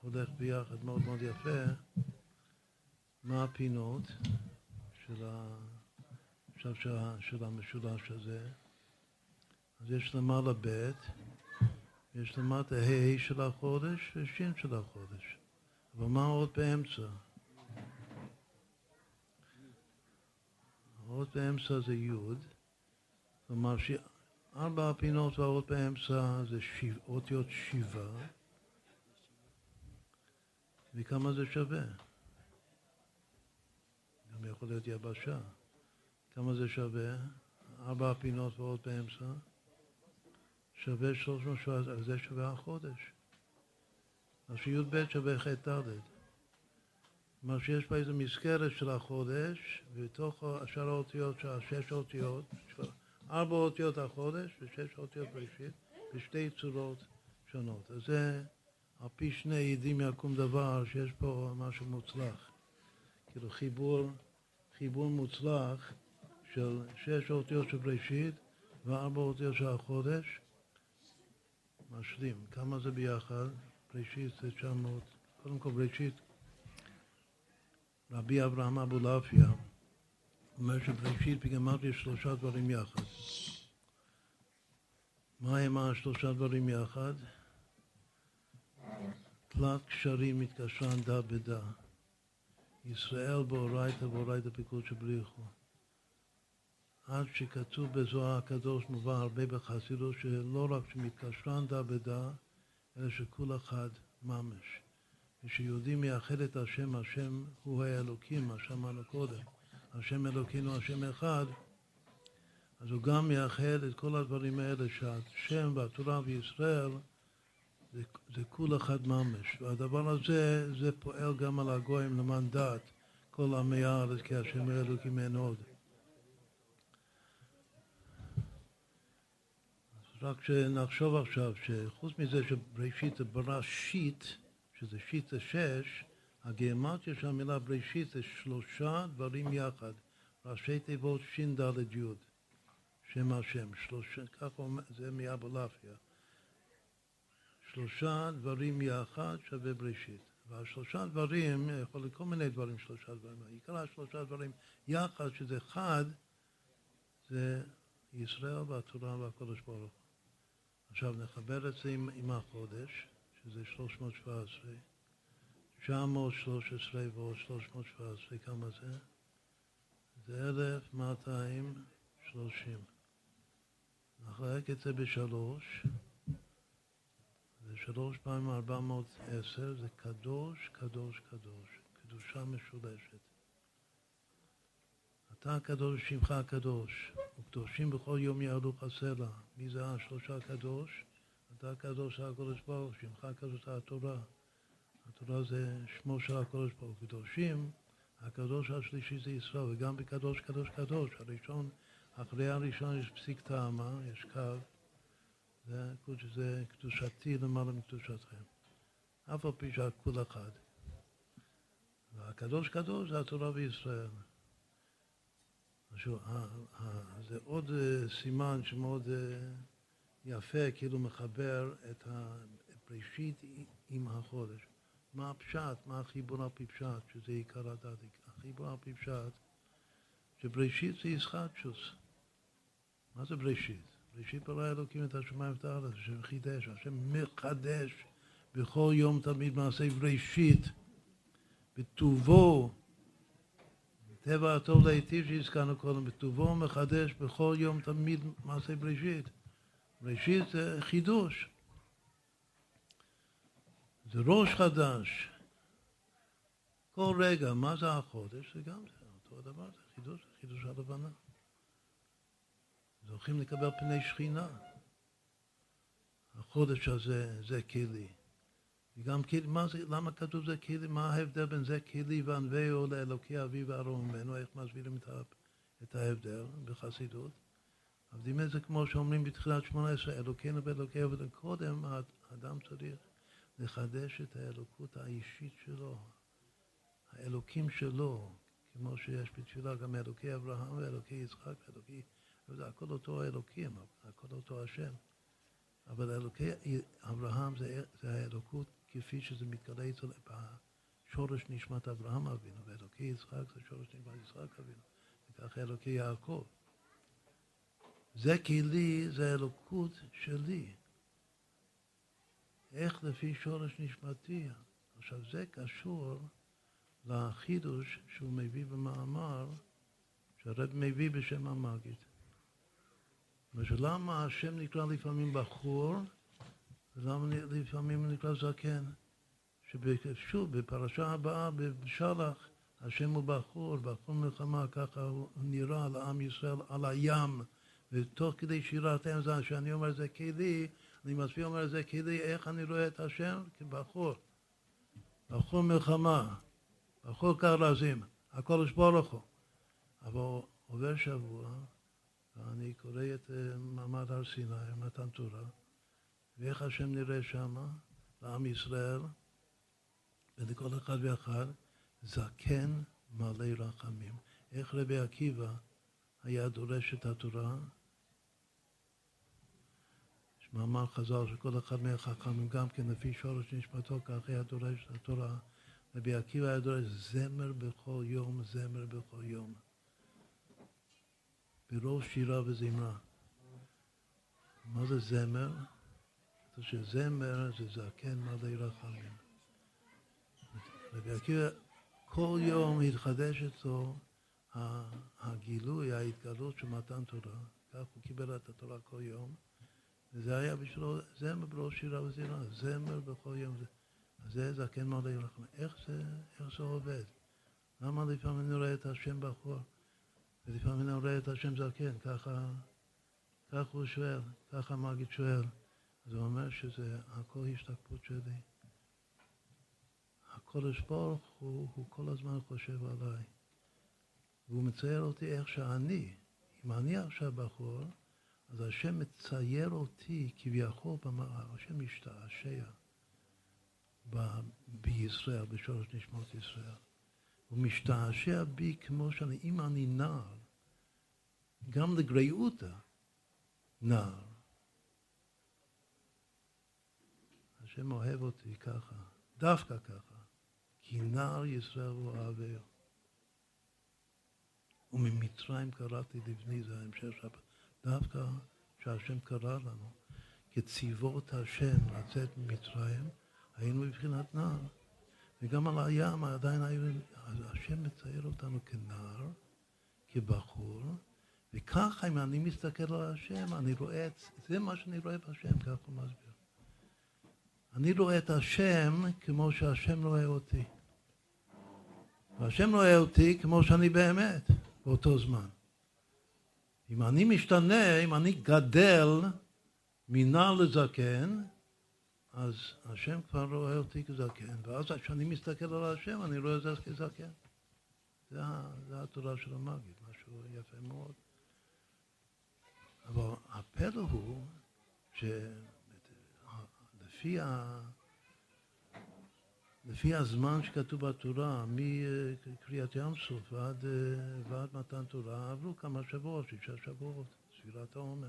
הולך ביחד מאוד מאוד יפה, מה הפינות של, ה... עכשיו של, של המשולש הזה? אז יש למעלה ב', יש למטה ה' של החודש ושין של החודש. אבל מה עוד באמצע? עוד באמצע זה י', כלומר ארבע הפינות והעוד באמצע זה שיב, אותיות שבעה, וכמה זה שווה? גם יכול להיות יבשה. כמה זה שווה? ארבע פינות ועוד באמצע? שווה 317, זה שווה החודש. אז שי"ב שווה ח"ד. מה שיש בה איזה מסגרת של החודש, בתוך השאר האותיות השש אותיות, ארבע אותיות החודש ושש אותיות בראשית, בשתי צורות שונות. אז זה על פי שני עדים יקום דבר שיש פה משהו מוצלח. כאילו חיבור, חיבור מוצלח של שש אותיות של בראשית וארבע אותיות של החודש, משלים. כמה זה ביחד? בראשית זה 900, קודם כל בראשית, רבי אברהם אבולעפיה אומר שבראשית בגמרתי שלושה דברים יחד. מה הם השלושה דברים יחד? תלת קשרים מתקשרן דה בדה. ישראל באורייתא ואורייתא פיקוד שבריחו. עד שכתוב בזוהר הקדוש מובא הרבה בחסידות שלא רק שמתקשרן דה בדה, אלא שכול אחד ממש. ושיהודי מייחד את השם, השם הוא האלוקים, מה שאמרנו קודם. השם אלוקינו, השם אחד, אז הוא גם מייחד את כל הדברים האלה שהשם והתורה וישראל זה, זה כול אחד ממש. והדבר הזה, זה פועל גם על הגויים למען דת כל עמי הארץ, כי השם אלוקים אין עוד. רק שנחשוב עכשיו שחוץ מזה שבראשית זה ברא שיט, שזה שיט זה שש, הגיאומטיה של המילה בראשית זה שלושה דברים יחד, ראשי תיבות ש"ד י', שם השם, שלושה, ככה זה מאבולעפיה. שלושה דברים יחד שווה בראשית. והשלושה דברים, יכול להיות כל מיני דברים שלושה דברים, עיקר השלושה דברים יחד, שזה חד, זה ישראל והתורה והקודש ברוך. עכשיו נחבר את זה עם, עם החודש, שזה 317, 913 ועוד 317, כמה זה? זה 1230. נחלק את זה בשלוש, זה שלוש פעמים 410, זה קדוש, קדוש, קדוש, קדושה משולשת. אתה הקדוש, שמך הקדוש, וקדושים בכל יום יעלו חסלה. מי זה השלושה הקדוש? אתה הקדוש הקדוש ברוך, שמך הקדוש התורה. התורה זה שמו של הקדוש ברוך. קדושים, הקדוש השלישי זה ישראל, וגם בקדוש קדוש קדוש. הראשון, אחרי הראשון יש פסיק טעמה, יש קו. זה, זה קדושתי למעלה מקדושתכם. אף על פי שהכול אחד. והקדוש קדוש זה התורה וישראל. משהו, זה עוד אה, סימן שמאוד אה, יפה, כאילו מחבר את הבראשית עם החודש. מה הפשט, מה החיבור על פי פשט, שזה עיקר הדת. החיבור על פי פשט, שבראשית זה ישחטשוס. מה זה בראשית? בראשית ברא אלוקים את השמיים ואת הארץ, השם חידש, השם מחדש בכל יום תמיד מעשה בראשית, בטובו טבע הטוב להיטיב שהזכרנו קודם, בטובו מחדש בכל יום תמיד מעשה בראשית. בראשית זה חידוש. זה ראש חדש. כל רגע, מה זה החודש? זה גם זה, אותו הדבר, זה חידוש, חידוש הלבנה. זוכים לקבל פני שכינה. החודש הזה זה כלי. וגם כלי, מה זה, למה כתוב זה כלי, מה ההבדל בין זה כלי וענווהו לאלוקי אבי וארום ממנו, איך מסבירים את ההבדל בחסידות? עבדים את זה כמו שאומרים בתחילת שמונה עשרה, אלוקינו ואלוקי עבודה. קודם האדם צריך לחדש את האלוקות האישית שלו, האלוקים שלו, כמו שיש בתפילה גם אלוקי אברהם ואלוקי יצחק ואלוקי, זה הכל אותו אלוקים, הכל אותו השם. אבל אלוקי אברהם זה, זה האלוקות כפי שזה מתגלה אצל בשורש נשמת אברהם אבינו, ואלוקי יצחק זה שורש נשמת יצחק אבינו, וככה אלוקי יעקב. זה כלי, זה אלוקות שלי. איך לפי שורש נשמתי? עכשיו זה קשור לחידוש שהוא מביא במאמר, שהרב מביא בשם המגיד. למה השם נקרא לפעמים בחור ולמה לפעמים נקרא זקן? ששוב, בפרשה הבאה, בשלח, השם הוא בחור, בחור מלחמה, ככה הוא נראה לעם ישראל על הים, ותוך כדי שירת אמזן, שאני אומר זה כלי, אני מסביר אומר זה כלי, איך אני רואה את השם? כבחור. בחור מלחמה, בחור כרזים, הקודש ברוך הוא. אבל עובר שבוע, ואני קורא את אה, מעמד הר סיני, מתן תורה, ואיך השם נראה שמה, לעם ישראל, ולכל אחד ואחד, זקן מלא רחמים. איך רבי עקיבא היה דורש את התורה? מאמר חז"ל שכל אחד מהחכמים, גם כן לפי שורש נשמתו, כך היה דורש התורה. רבי עקיבא היה דורש זמר בכל יום, זמר בכל יום. בראש שירה וזמרה. מה זה זמר? שזמר זה זקן מלא רחמים. רבי עקיבא, כל יום התחדש אצלו הגילוי, ההתגלות של מתן תורה. כך הוא קיבל את התורה כל יום. וזה היה בשבילו זמר בראש שירה וזמרה, זמר בכל יום. זה זקן מלא רחמים. איך זה, איך זה עובד? למה לפעמים אני רואה את השם בחור? ולפעמים אני רואה את השם זקן, ככה, ככה הוא שואל, ככה המגיד שואל. אז הוא אומר שזה הכל השתקפות שלי. הקודש ברוך הוא, הוא כל הזמן חושב עליי. והוא מצייר אותי איך שאני, אם אני עכשיו בחור, אז השם מצייר אותי כביכול, השם משתעשע בישראל, בשורש נשמות ישראל. הוא משתעשע בי כמו שאני, אם אני נער, גם לגריעותא נער. השם אוהב אותי ככה, דווקא ככה, כי נער ישראל הוא אוהביה. וממצרים קראתי לבני, זה ההמשך שבת. דווקא שהשם קרא לנו, כציוות השם לצאת ממצרים, היינו מבחינת נער. וגם על הים עדיין היו, השם מצייר אותנו כנער, כבחור, וככה אם אני מסתכל על השם, אני רואה את, זה מה שאני רואה בהשם, ככה הוא מסביר. אני רואה את השם כמו שהשם רואה אותי. והשם רואה אותי כמו שאני באמת, באותו זמן. אם אני משתנה, אם אני גדל מנער לזקן, אז השם כבר רואה אותי כזקן, ואז כשאני מסתכל על השם, אני רואה את זה כזקן. זה, זה התורה של המגיד, משהו יפה מאוד. אבל הפלא הוא שלפי ה... לפי הזמן שכתוב בתורה, מקריאת ים סוף ועד, ועד מתן תורה, עברו כמה שבועות, שישה שבועות, ספירת העומר.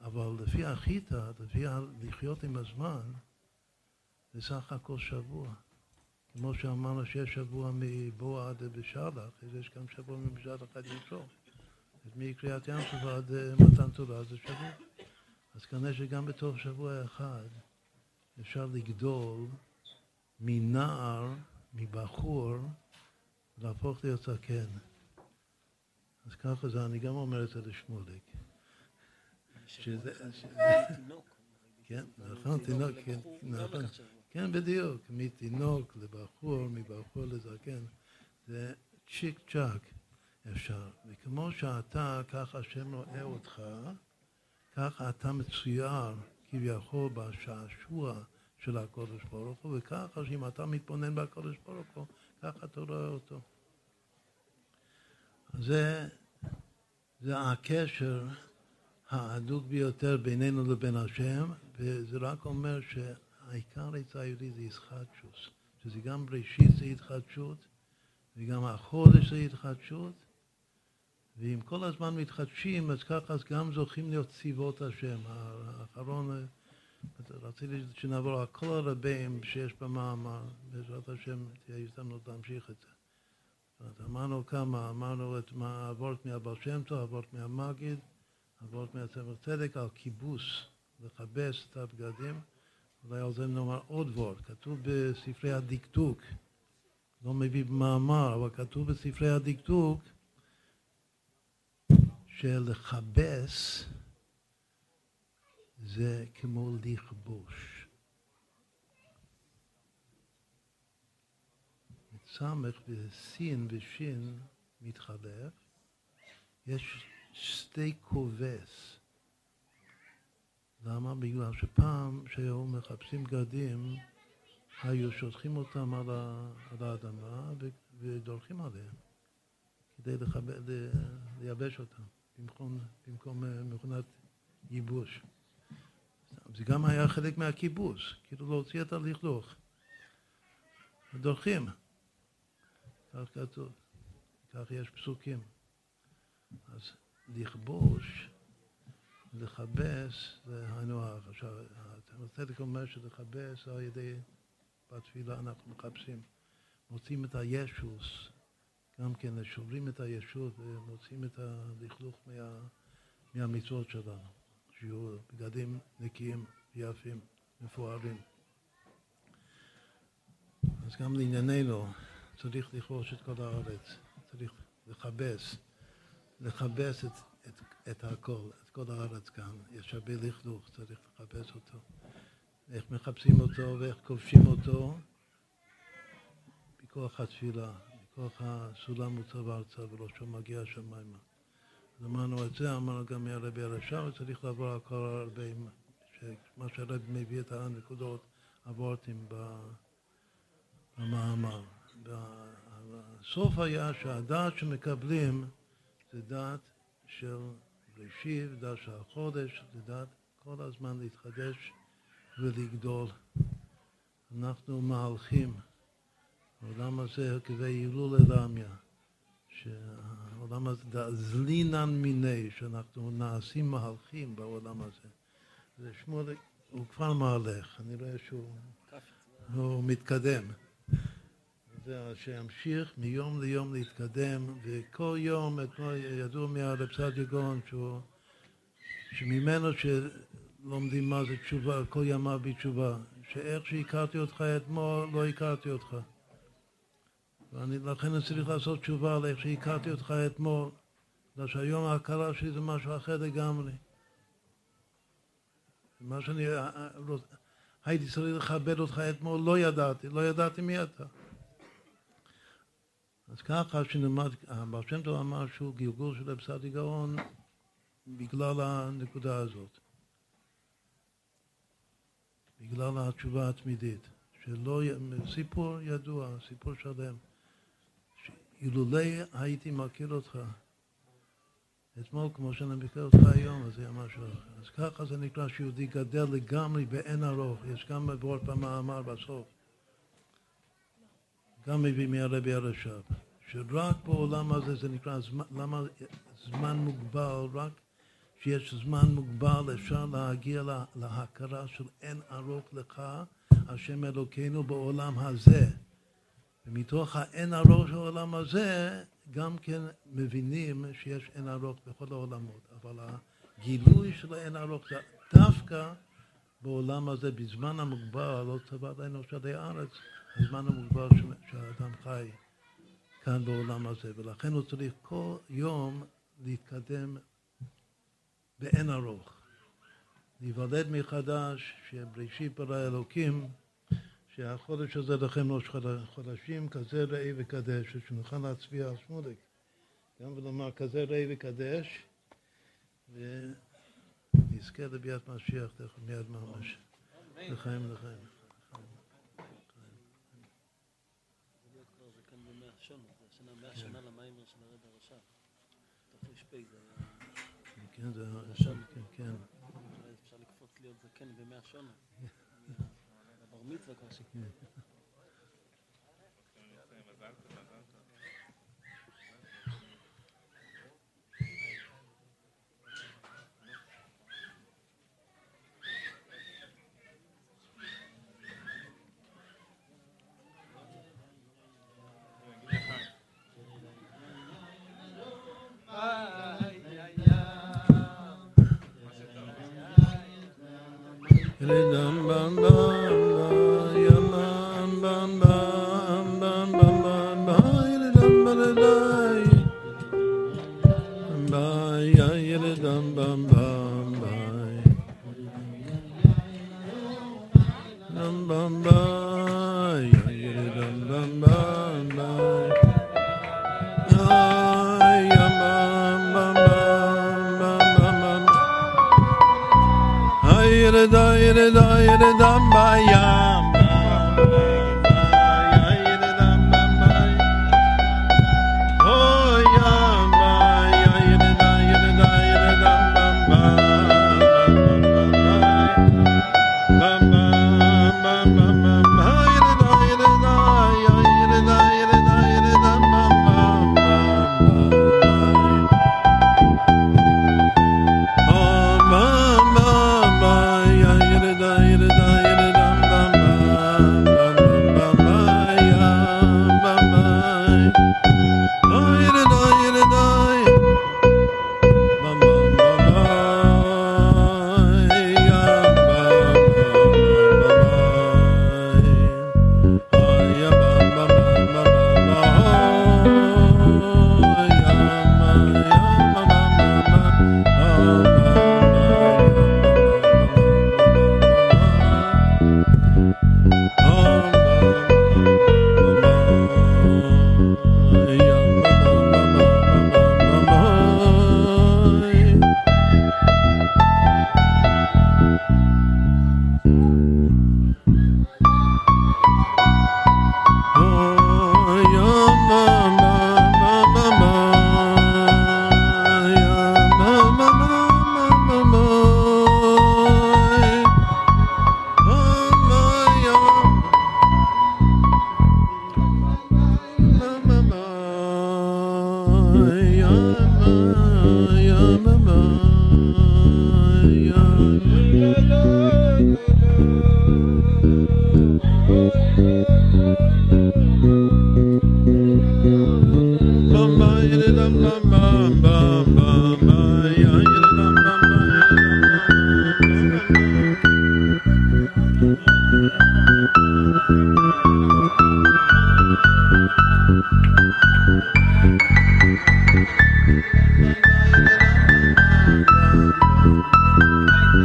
אבל לפי החיטה, לפי לחיות עם הזמן, זה סך הכל שבוע. כמו שאמרנו שיש שבוע מבוא עד בשלח, אז יש גם שבוע מבשלח עד יצור. מקריאת ים סוף עד אה, מתן תורה זה שבוע. אז כנראה שגם בתוך שבוע אחד אפשר לגדול מנער, מבחור, להפוך להיות זקן. אז ככה זה, אני גם אומר את זה לשמוליק. שזה... כן, נכון, תינוק, כן, נכון. כן, בדיוק, מתינוק לבחור, מבחור לזקן, זה צ'יק צ'אק אפשר. וכמו שאתה, ככה השם רואה אותך, ככה אתה מצויר כביכול בשעשוע של הקודש ברוך הוא, וככה שאם אתה מתבונן בקודש ברוך הוא, ככה אתה רואה אותו. זה, זה הקשר ההדוק ביותר בינינו לבין השם, וזה רק אומר שהעיקר עצה היהודית זה ישחטשוס, שזה גם בראשית זה התחדשות, וגם החודש זה התחדשות, ואם כל הזמן מתחדשים, אז ככה אז גם זוכים להיות צבאות השם. האחרון, רציתי שנעבור על כל הרבים שיש במאמר, בעזרת השם תהיה הזדמנות להמשיך את זה. אמרנו כמה, אמרנו את מה מהבר שם טוב, עברת מהמגיד, אבות מעצמך צדק על כיבוס, לכבס את הבגדים, אולי על זה נאמר עוד וורט, כתוב בספרי הדקדוק, לא מביא במאמר, אבל כתוב בספרי הדקדוק שלכבס זה כמו לכבוש. סמך וסין ושין מתחלף, יש שתי כובס. למה? בגלל שפעם שהיו מחפשים בגדים, היו שולחים אותם על, האדמה ודורכים עליהם כדי לכבד, לייבש אותם במקום, במקום אה, מכונת ייבוש. זה גם היה חלק מהכיבוש, כאילו להוציא את הלכלוך. דורכים. כך כתוב, כך יש פסוקים. אז לכבוש, לכבס, זה הך. עכשיו, הצדק אומר שלכבס על ידי, בתפילה אנחנו מחפשים, מוצאים את הישוס, גם כן שוברים את הישות ומוצאים את הלכלוך מה, מהמצוות שלנו, שיהיו בגדים נקיים, יפים, מפוארים. אז גם לענייננו צריך לכבוש את כל הארץ, צריך לכבס, לכבס את, את, את הכל, את כל הארץ כאן. יש הרבה לכלוך, צריך לכבס אותו. איך מחפשים אותו ואיך כובשים אותו? בכוח התפילה, בכוח הסולם מוצב ארצה וראשו מגיע השמיימה. אמרנו את זה, אמרנו גם מהרבי הרשע, וצריך לעבור על כל הרבה, מה שהרבי מביא את הנקודות, עברתם במאמר. הסוף היה שהדעת שמקבלים זה דעת של ראשיב, דעת של החודש, זה דעת כל הזמן להתחדש ולגדול. אנחנו מהלכים. העולם הזה כדי הילול אלמיה, שהעולם הזה, זלינן מיני, שאנחנו נעשים מהלכים בעולם הזה. זה שמואל, הוא כבר מהלך, אני רואה שהוא מתקדם. זה שימשיך מיום ליום להתקדם, וכל יום, אתמול ידעו מהרב סעדיה גאון, שממנו שלומדים מה זה תשובה, כל ימיו בתשובה, שאיך שהכרתי אותך אתמול, לא הכרתי אותך. ולכן אני צריך לעשות תשובה על איך שהכרתי אותך אתמול, בגלל שהיום ההכרה שלי זה משהו אחר לגמרי. מה שאני אה, אה, הייתי צריך לכבד אותך אתמול, לא ידעתי, לא ידעתי מי אתה. אז ככה שנלמד, הבעל שם טוב אמר שהוא גלגול של אבסדי גאון בגלל הנקודה הזאת. בגלל התשובה התמידית. שלא, סיפור ידוע, סיפור שלם. אילולא הייתי מכיר אותך אתמול כמו שאני מכיר אותך היום, אז זה משהו אחר. אז ככה זה נקרא שיהודי גדל לגמרי באין ארוך. יש גם מבואות במאמר בסוף. גם מביא מהרבי הרש"ב, שרק בעולם הזה זה נקרא, זמן, למה זמן מוגבל, רק שיש זמן מוגבל אפשר להגיע לה, להכרה של אין ארוך לך, השם אלוקינו בעולם הזה. ומתוך האין ארוך של העולם הזה, גם כן מבינים שיש אין ארוך בכל העולמות, אבל הגילוי של האין ארוך זה דווקא בעולם הזה, בזמן המוגבל, לא צבא עדיין עדי הארץ, הזמן המוגבל שהאדם חי כאן בעולם הזה, ולכן הוא צריך כל יום להתקדם באין ארוך. להיוולד מחדש, שבראשית ברא אלוקים, שהחודש הזה לכם ראש חודשים, כזה ראה וקדש, שנוכל להצביע על שמולק, גם ולומר כזה ראה וקדש, ונזכה לביאת משיח תכף מיד ממש, לחיים לחיים. שנה למיימר של הרב mitzvah kashik. Ridam bam bum bum bye. Dum bum bye. Dum bum bum bye. Da da da da da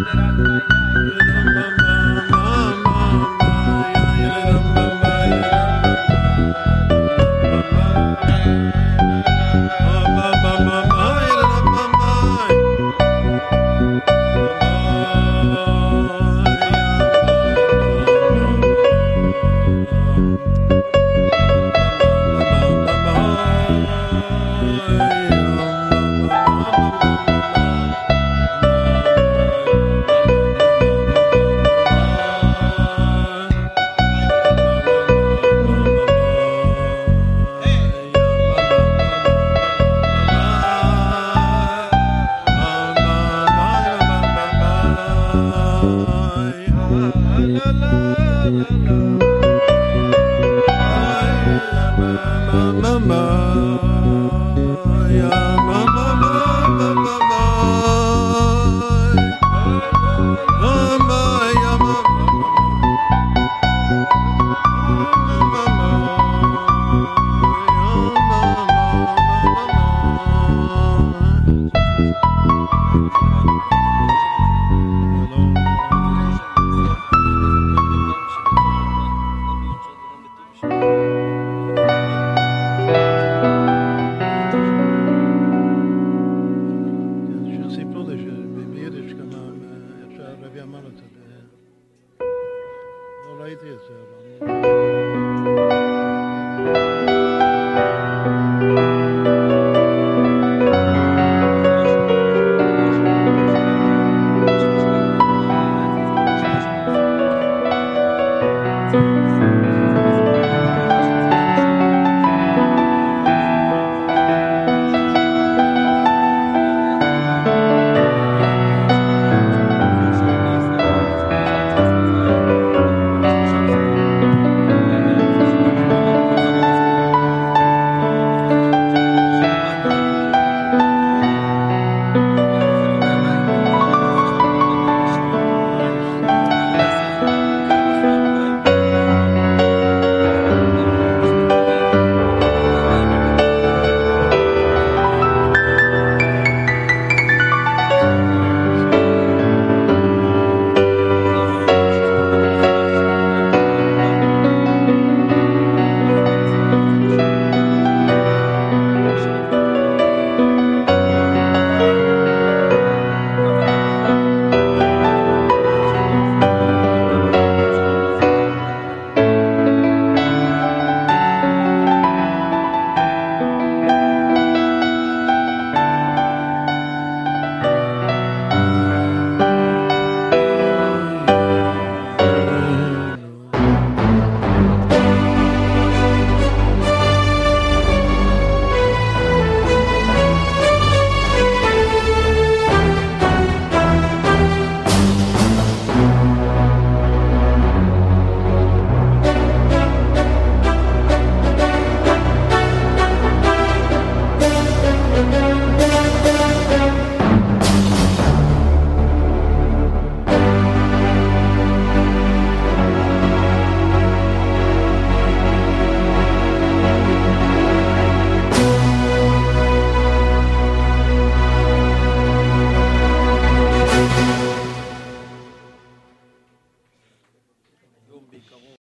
I'm Thank you.